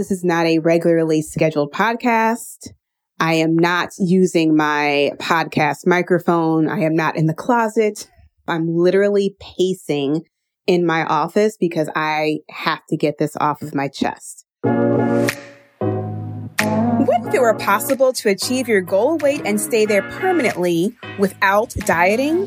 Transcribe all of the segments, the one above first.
this is not a regularly scheduled podcast. I am not using my podcast microphone. I am not in the closet. I'm literally pacing in my office because I have to get this off of my chest. What if it were possible to achieve your goal weight and stay there permanently without dieting?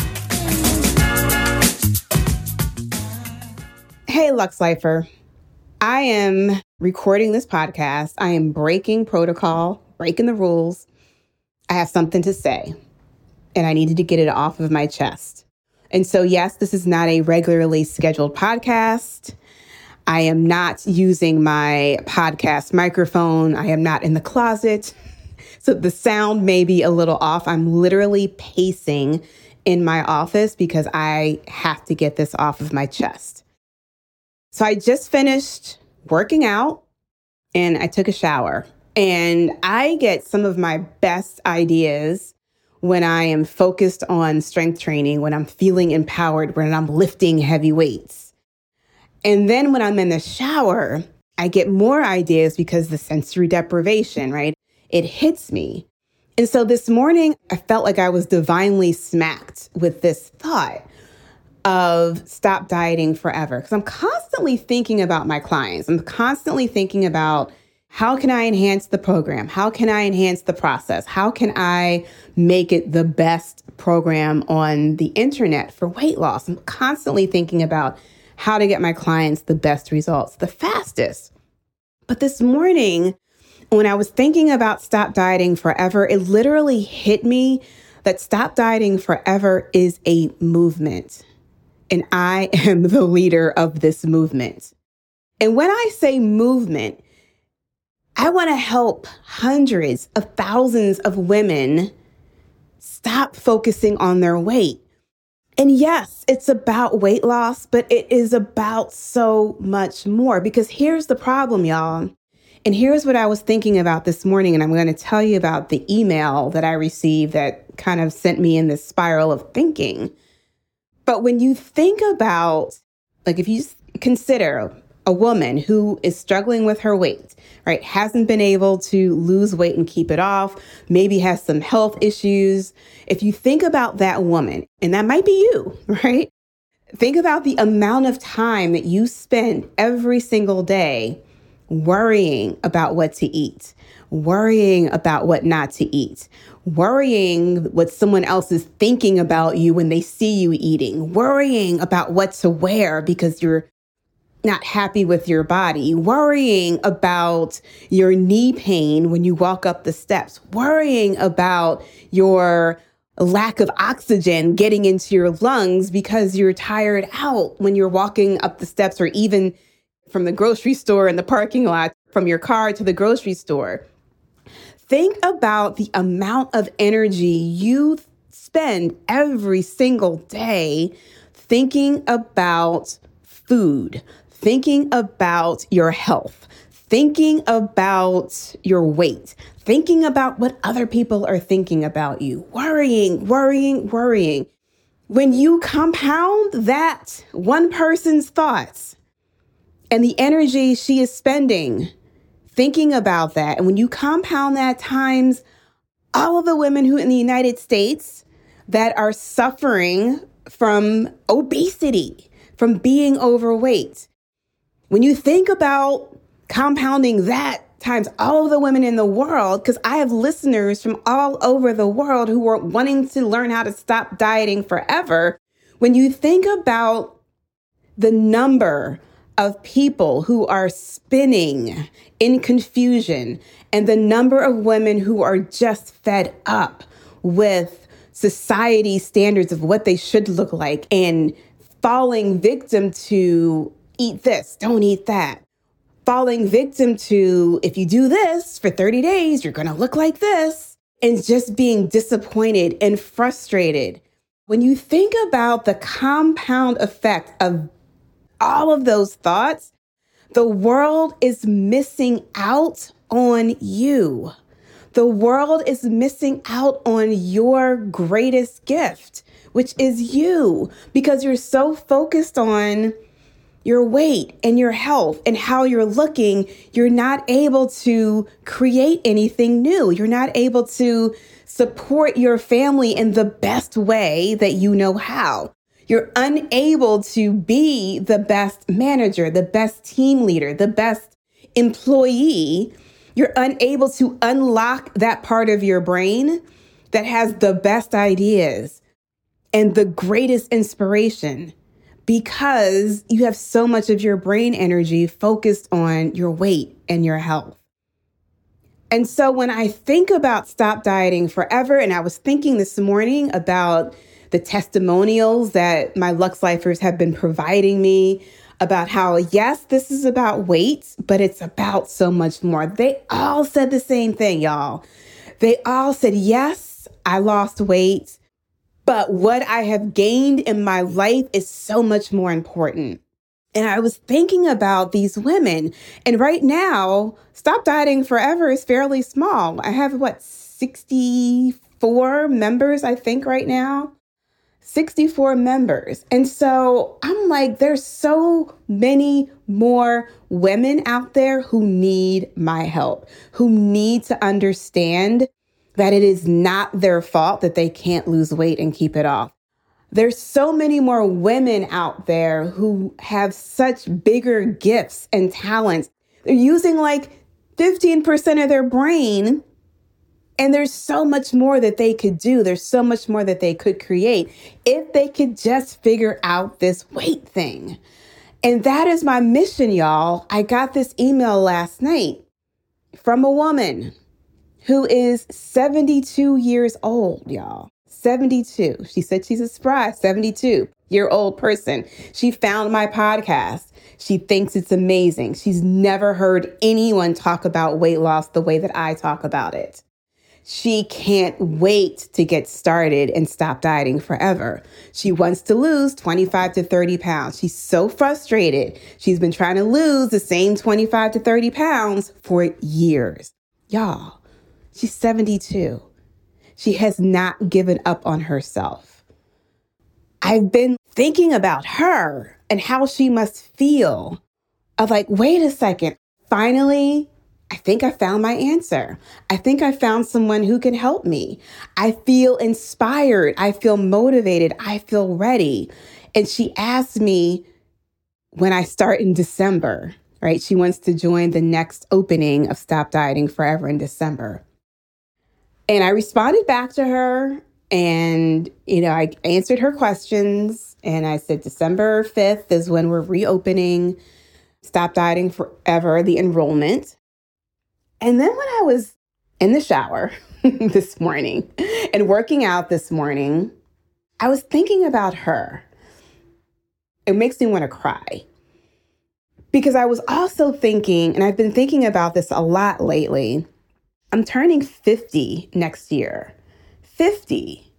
Hey, Lux Lifer. I am recording this podcast. I am breaking protocol, breaking the rules. I have something to say, and I needed to get it off of my chest. And so, yes, this is not a regularly scheduled podcast. I am not using my podcast microphone. I am not in the closet. So the sound may be a little off. I'm literally pacing in my office because I have to get this off of my chest. So I just finished working out and I took a shower. And I get some of my best ideas when I am focused on strength training, when I'm feeling empowered, when I'm lifting heavy weights. And then when I'm in the shower, I get more ideas because the sensory deprivation, right? It hits me. And so this morning, I felt like I was divinely smacked with this thought of stop dieting forever because I'm constantly thinking about my clients. I'm constantly thinking about how can I enhance the program? How can I enhance the process? How can I make it the best program on the internet for weight loss? I'm constantly thinking about how to get my clients the best results the fastest. But this morning, when I was thinking about stop dieting forever, it literally hit me that stop dieting forever is a movement and I am the leader of this movement. And when I say movement, I want to help hundreds of thousands of women stop focusing on their weight. And yes, it's about weight loss, but it is about so much more because here's the problem, y'all. And here's what I was thinking about this morning. And I'm going to tell you about the email that I received that kind of sent me in this spiral of thinking. But when you think about, like, if you consider a woman who is struggling with her weight, right, hasn't been able to lose weight and keep it off, maybe has some health issues. If you think about that woman, and that might be you, right? Think about the amount of time that you spend every single day worrying about what to eat, worrying about what not to eat, worrying what someone else is thinking about you when they see you eating, worrying about what to wear because you're not happy with your body, worrying about your knee pain when you walk up the steps, worrying about your lack of oxygen getting into your lungs because you're tired out when you're walking up the steps or even from the grocery store in the parking lot, from your car to the grocery store. Think about the amount of energy you spend every single day thinking about food, thinking about your health, thinking about your weight, thinking about what other people are thinking about you, worrying, worrying, worrying. When you compound that one person's thoughts and the energy she is spending thinking about that, and when you compound that times all of the women who in the United States that are suffering from obesity, from being overweight, when you think about compounding that times all of the women in the world, because I have listeners from all over the world who are wanting to learn how to stop dieting forever. When you think about the number of people who are spinning in confusion and the number of women who are just fed up with society standards of what they should look like and falling victim to eat this, don't eat that. falling victim to if you do this for 30 days, you're going to look like this, and just being disappointed and frustrated. When you think about the compound effect of all of those thoughts, the world is missing out on you. The world is missing out on your greatest gift, which is you, because you're so focused on your weight and your health and how you're looking, you're not able to create anything new. You're not able to support your family in the best way that you know how. You're unable to be the best manager, the best team leader, the best employee. You're unable to unlock that part of your brain that has the best ideas and the greatest inspiration because you have so much of your brain energy focused on your weight and your health. And so when I think about stop dieting forever, and I was thinking this morning about the testimonials that my Lux Lifers have been providing me about how, yes, this is about weight, but it's about so much more. They all said the same thing, y'all. They all said, yes, I lost weight, but what I have gained in my life is so much more important. And I was thinking about these women. And right now, Stop Dieting Forever is fairly small. I have what, 64 members, I think, right now? 64 members. And so I'm like, there's so many more women out there who need my help, who need to understand that it is not their fault that they can't lose weight and keep it off. There's so many more women out there who have such bigger gifts and talents. They're using like 15% of their brain and there's so much more that they could do. There's so much more that they could create if they could just figure out this weight thing. And that is my mission, y'all. I got this email last night from a woman who is 72 years old, y'all. 72. She said she's a surprise, 72 year old person. She found my podcast. She thinks it's amazing. She's never heard anyone talk about weight loss the way that I talk about it. She can't wait to get started and stop dieting forever. She wants to lose 25 to 30 pounds. She's so frustrated. She's been trying to lose the same 25 to 30 pounds for years. Y'all, She's 72. She has not given up on herself. I've been thinking about her and how she must feel. Of like, wait a second, finally, I think I found my answer. I think I found someone who can help me. I feel inspired. I feel motivated. I feel ready. And she asked me when I start in December, right? She wants to join the next opening of Stop Dieting Forever in December. And I responded back to her and, you know, I answered her questions and I said, December 5th is when we're reopening Stop Dieting Forever, the enrollment. And then when I was in the shower this morning and working out this morning, I was thinking about her. It makes me want to cry. Because I was also thinking, and I've been thinking about this a lot lately, I'm turning 50 next year. 50.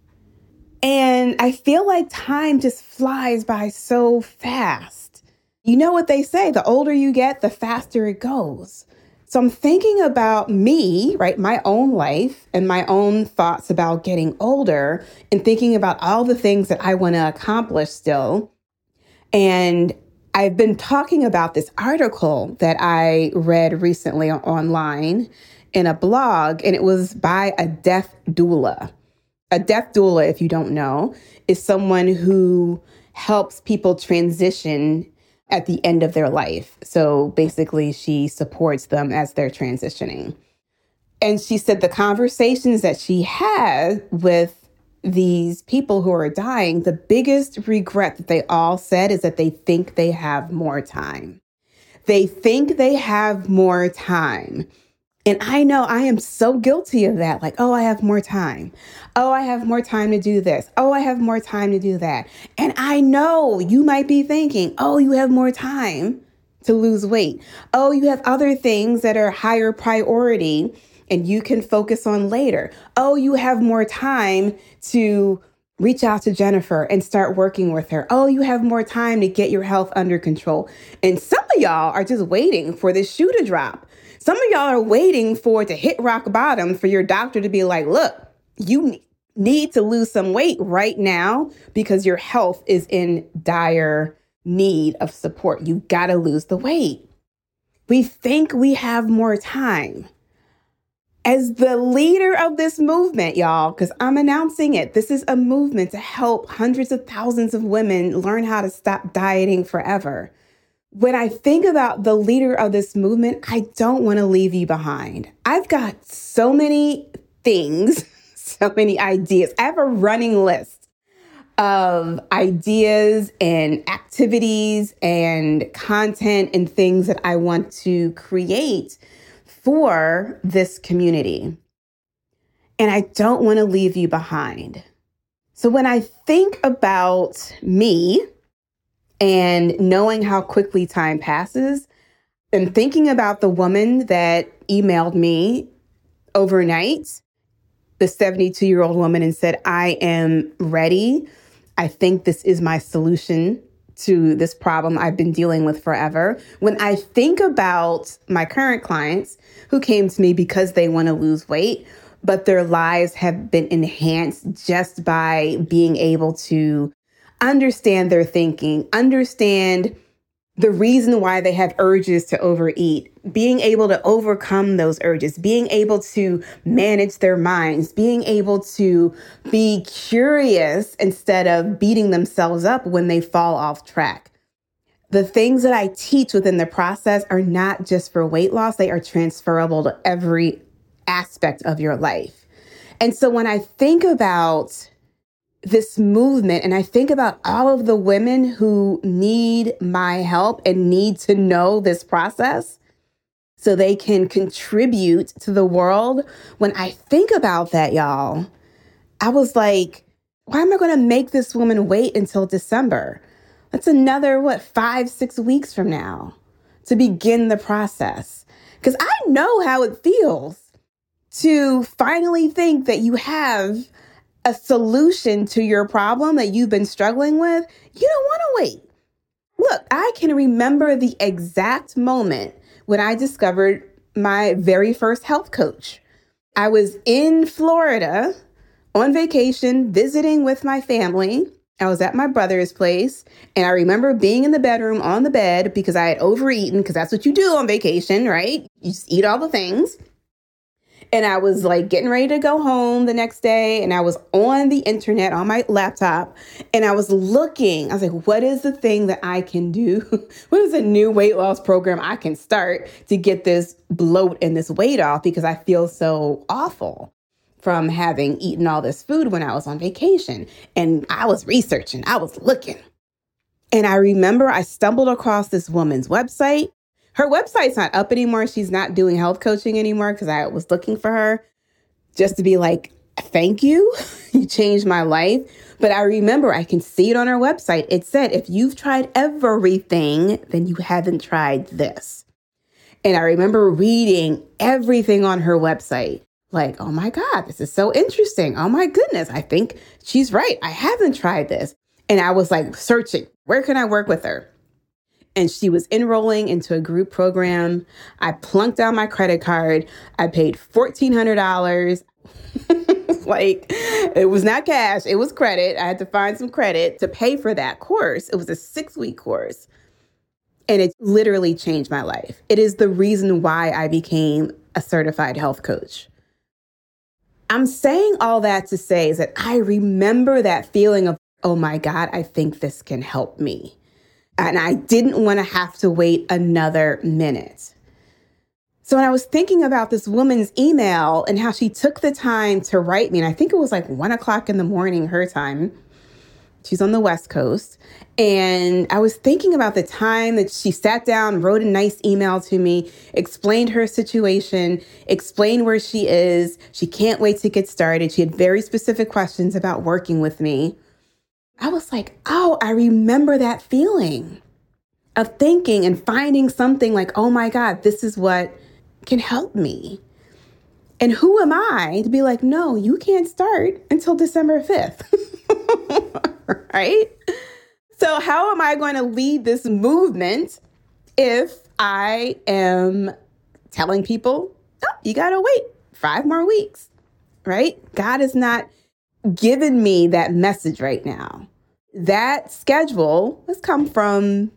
And I feel like time just flies by so fast. You know what they say the older you get, the faster it goes. So I'm thinking about me, right, my own life and my own thoughts about getting older and thinking about all the things that I want to accomplish still. And I've been talking about this article that I read recently online in a blog, and it was by a death doula. A death doula, if you don't know, is someone who helps people transition at the end of their life. So basically, she supports them as they're transitioning. And she said the conversations that she had with these people who are dying, the biggest regret that they all said is that they think they have more time. They think they have more time. And I know I am so guilty of that. Like, oh, I have more time. Oh, I have more time to do this. Oh, I have more time to do that. And I know you might be thinking, oh, you have more time to lose weight. Oh, you have other things that are higher priority and you can focus on later. Oh, you have more time to reach out to Jennifer and start working with her. Oh, you have more time to get your health under control. And some of y'all are just waiting for this shoe to drop. Some of y'all are waiting for to hit rock bottom for your doctor to be like, look, you need to lose some weight right now because your health is in dire need of support. You got to lose the weight. We think we have more time as the leader of this movement, y'all, because I'm announcing it, this is a movement to help hundreds of thousands of women learn how to stop dieting forever. When I think about the leader of this movement, I don't want to leave you behind. I've got so many things, so many ideas. I have a running list of ideas and activities and content and things that I want to create for this community. And I don't want to leave you behind. So when I think about me and knowing how quickly time passes, and thinking about the woman that emailed me overnight, the 72 year old woman, and said, I am ready. I think this is my solution to this problem I've been dealing with forever. When I think about my current clients who came to me because they want to lose weight, but their lives have been enhanced just by being able to understand their thinking, understand the reason why they have urges to overeat, being able to overcome those urges, being able to manage their minds, being able to be curious instead of beating themselves up when they fall off track. The things that I teach within the process are not just for weight loss, they are transferable to every aspect of your life. And so when I think about this movement and I think about all of the women who need my help and need to know this process so they can contribute to the world. When I think about that, y'all, I was like, why am I going to make this woman wait until December? That's another, what, five, six weeks from now to begin the process. Because I know how it feels to finally think that you have a solution to your problem that you've been struggling with, you don't want to wait. Look, I can remember the exact moment when I discovered my very first health coach. I was in Florida on vacation, visiting with my family. I was at my brother's place, and I remember being in the bedroom on the bed because I had overeaten, because that's what you do on vacation, right? You just eat all the things. And I was like getting ready to go home the next day. And I was on the internet on my laptop and I was looking. I was like, what is the thing that I can do? what is a new weight loss program I can start to get this bloat and this weight off? Because I feel so awful from having eaten all this food when I was on vacation. And I was researching, I was looking. And I remember I stumbled across this woman's website her website's not up anymore. She's not doing health coaching anymore because I was looking for her just to be like, thank you. you changed my life. But I remember I can see it on her website. It said, if you've tried everything, then you haven't tried this. And I remember reading everything on her website. Like, oh my God, this is so interesting. Oh my goodness, I think she's right. I haven't tried this. And I was like searching, where can I work with her? And she was enrolling into a group program. I plunked down my credit card. I paid $1,400. like it was not cash, it was credit. I had to find some credit to pay for that course. It was a six week course. And it literally changed my life. It is the reason why I became a certified health coach. I'm saying all that to say is that I remember that feeling of, oh my God, I think this can help me. And I didn't want to have to wait another minute. So when I was thinking about this woman's email and how she took the time to write me, and I think it was like one o'clock in the morning, her time. She's on the West Coast. And I was thinking about the time that she sat down, wrote a nice email to me, explained her situation, explained where she is. She can't wait to get started. She had very specific questions about working with me. I was like, oh, I remember that feeling. of thinking and finding something like, oh my God, this is what can help me. And who am I to be like, no, you can't start until December 5th? right? So, how am I going to lead this movement if I am telling people, oh, you got to wait five more weeks, right? God is not given me that message right now. That schedule has come from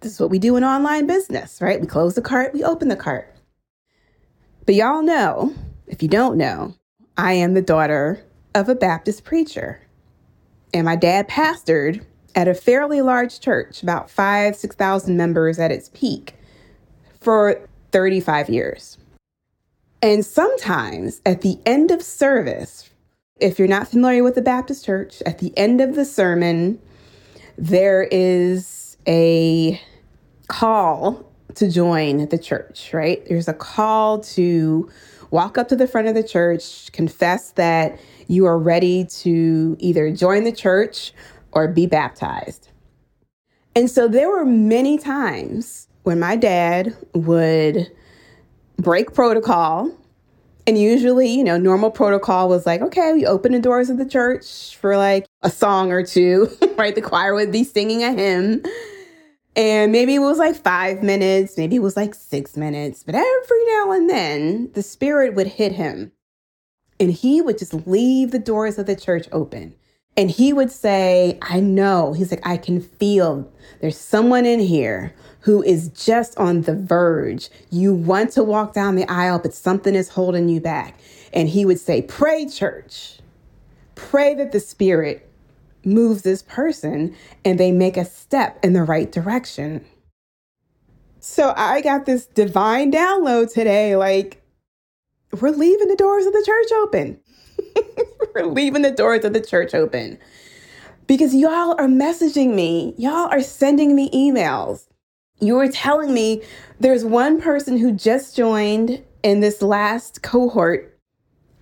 this is what we do in online business, right? We close the cart, we open the cart. But y'all know, if you don't know, I am the daughter of a Baptist preacher. And my dad pastored at a fairly large church, about five, 6,000 members at its peak, for 35 years. And sometimes at the end of service, if you're not familiar with the Baptist church, at the end of the sermon, there is a call to join the church, right? There's a call to walk up to the front of the church, confess that you are ready to either join the church or be baptized. And so there were many times when my dad would break protocol. And usually, you know, normal protocol was like, okay, we open the doors of the church for like a song or two, right? The choir would be singing a hymn. And maybe it was like five minutes, maybe it was like six minutes, but every now and then the spirit would hit him and he would just leave the doors of the church open. And he would say, I know. He's like, I can feel there's someone in here who is just on the verge. You want to walk down the aisle, but something is holding you back. And he would say, Pray, church. Pray that the Spirit moves this person and they make a step in the right direction. So I got this divine download today like, we're leaving the doors of the church open. We're leaving the doors of the church open because y'all are messaging me. Y'all are sending me emails. You were telling me there's one person who just joined in this last cohort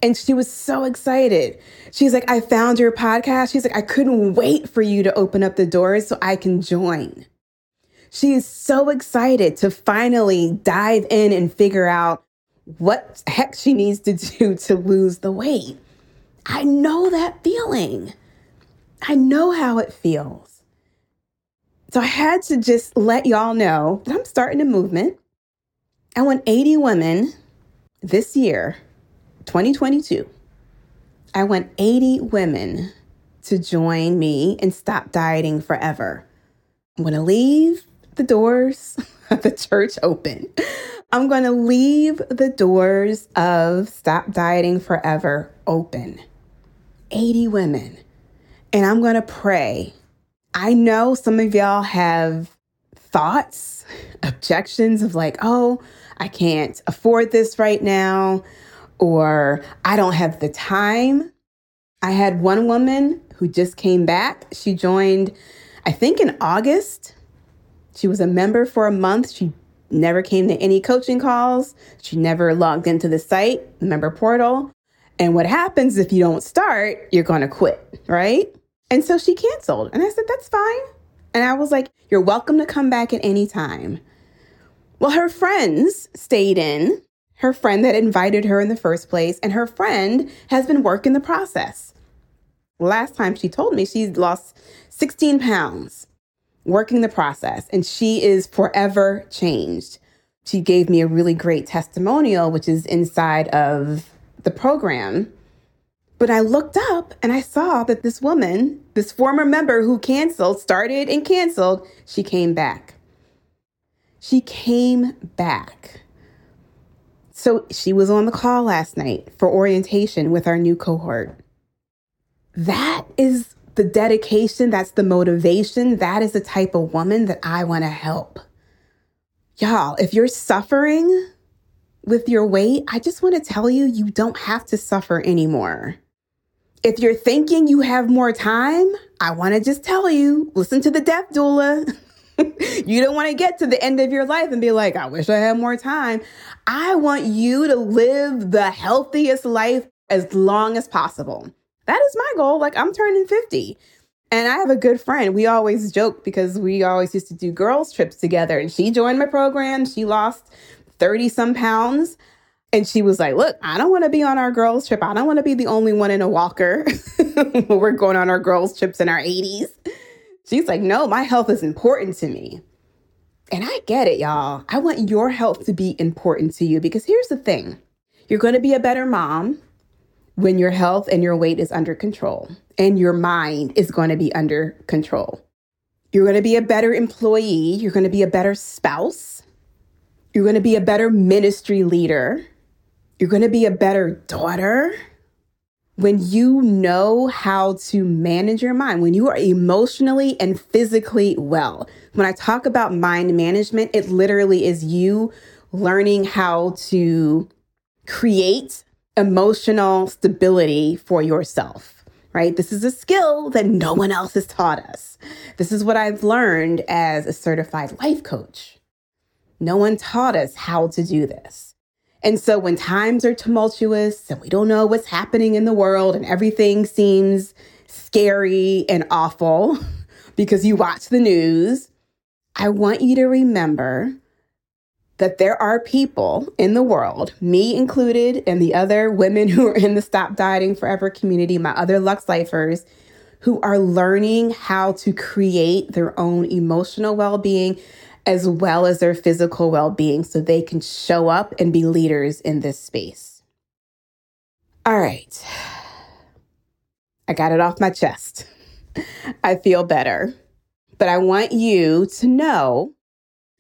and she was so excited. She's like, I found your podcast. She's like, I couldn't wait for you to open up the doors so I can join. She is so excited to finally dive in and figure out what heck she needs to do to lose the weight. I know that feeling. I know how it feels. So I had to just let y'all know that I'm starting a movement. I want 80 women this year, 2022. I want 80 women to join me and stop dieting forever. I'm going to leave the doors of the church open. I'm going to leave the doors of Stop Dieting Forever open. 80 women. And I'm going to pray. I know some of y'all have thoughts, objections of like, oh, I can't afford this right now, or I don't have the time. I had one woman who just came back. She joined, I think, in August. She was a member for a month. She never came to any coaching calls. She never logged into the site, member portal. And what happens if you don't start, you're going to quit, right? And so she canceled. And I said, that's fine. And I was like, you're welcome to come back at any time. Well, her friends stayed in, her friend that invited her in the first place, and her friend has been working the process. Last time she told me she's lost 16 pounds working the process, and she is forever changed. She gave me a really great testimonial, which is inside of the program. But I looked up and I saw that this woman, this former member who canceled, started and canceled, she came back. She came back. So she was on the call last night for orientation with our new cohort. That is the dedication, that's the motivation. That is the type of woman that I want to help. Y'all, if you're suffering, with your weight, I just want to tell you, you don't have to suffer anymore. If you're thinking you have more time, I want to just tell you listen to the death doula. you don't want to get to the end of your life and be like, I wish I had more time. I want you to live the healthiest life as long as possible. That is my goal. Like, I'm turning 50. And I have a good friend. We always joke because we always used to do girls' trips together. And she joined my program. She lost 30 some pounds. And she was like, Look, I don't want to be on our girls' trip. I don't want to be the only one in a walker. We're going on our girls' trips in our 80s. She's like, No, my health is important to me. And I get it, y'all. I want your health to be important to you because here's the thing you're going to be a better mom when your health and your weight is under control and your mind is going to be under control. You're going to be a better employee. You're going to be a better spouse. You're going to be a better ministry leader. You're going to be a better daughter. When you know how to manage your mind, when you are emotionally and physically well. When I talk about mind management, it literally is you learning how to create emotional stability for yourself, right? This is a skill that no one else has taught us. This is what I've learned as a certified life coach. No one taught us how to do this. And so when times are tumultuous and we don't know what's happening in the world and everything seems scary and awful because you watch the news, I want you to remember that there are people in the world, me included, and the other women who are in the Stop Dieting Forever community, my other Lux Lifers, who are learning how to create their own emotional well being as well as their physical well being so they can show up and be leaders in this space. All right. I got it off my chest. I feel better. But I want you to know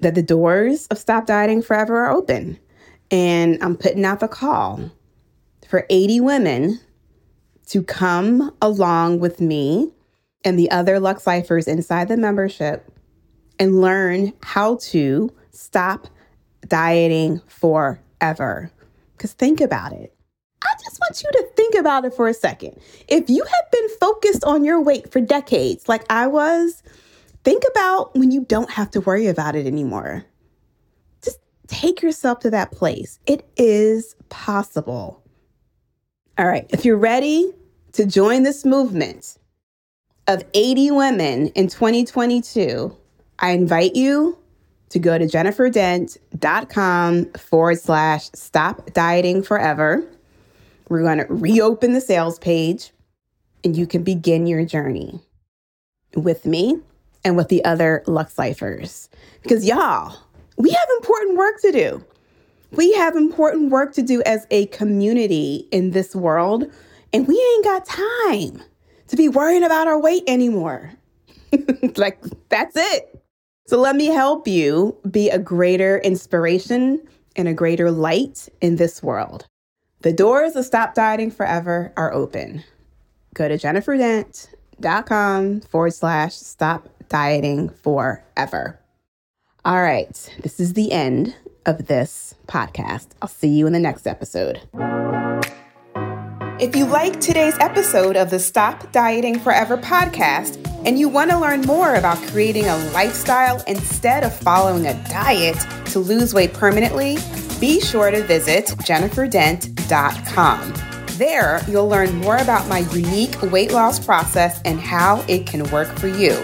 that the doors of Stop Dieting Forever are open. And I'm putting out the call for 80 women to come along with me and the other Lux Lifers inside the membership and learn how to stop dieting forever. Because think about it. I just want you to think about it for a second. If you have been focused on your weight for decades, like I was, think about when you don't have to worry about it anymore. Just take yourself to that place. It is possible. All right, if you're ready to join this movement of 80 women in 2022, I invite you to go to jenniferdent.com forward slash stop dieting forever. We're going to reopen the sales page and you can begin your journey with me and with the other Lux Lifers. Because y'all, we have important work to do. We have important work to do as a community in this world, and we ain't got time to be worrying about our weight anymore. like, that's it. So, let me help you be a greater inspiration and a greater light in this world. The doors of Stop Dieting Forever are open. Go to jenniferdent.com forward slash stop dieting forever. All right, this is the end of this podcast. I'll see you in the next episode. If you like today's episode of the Stop Dieting Forever podcast and you want to learn more about creating a lifestyle instead of following a diet to lose weight permanently, be sure to visit jenniferdent.com. There, you'll learn more about my unique weight loss process and how it can work for you.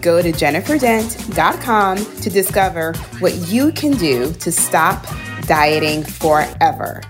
Go to jenniferdent.com to discover what you can do to stop dieting forever.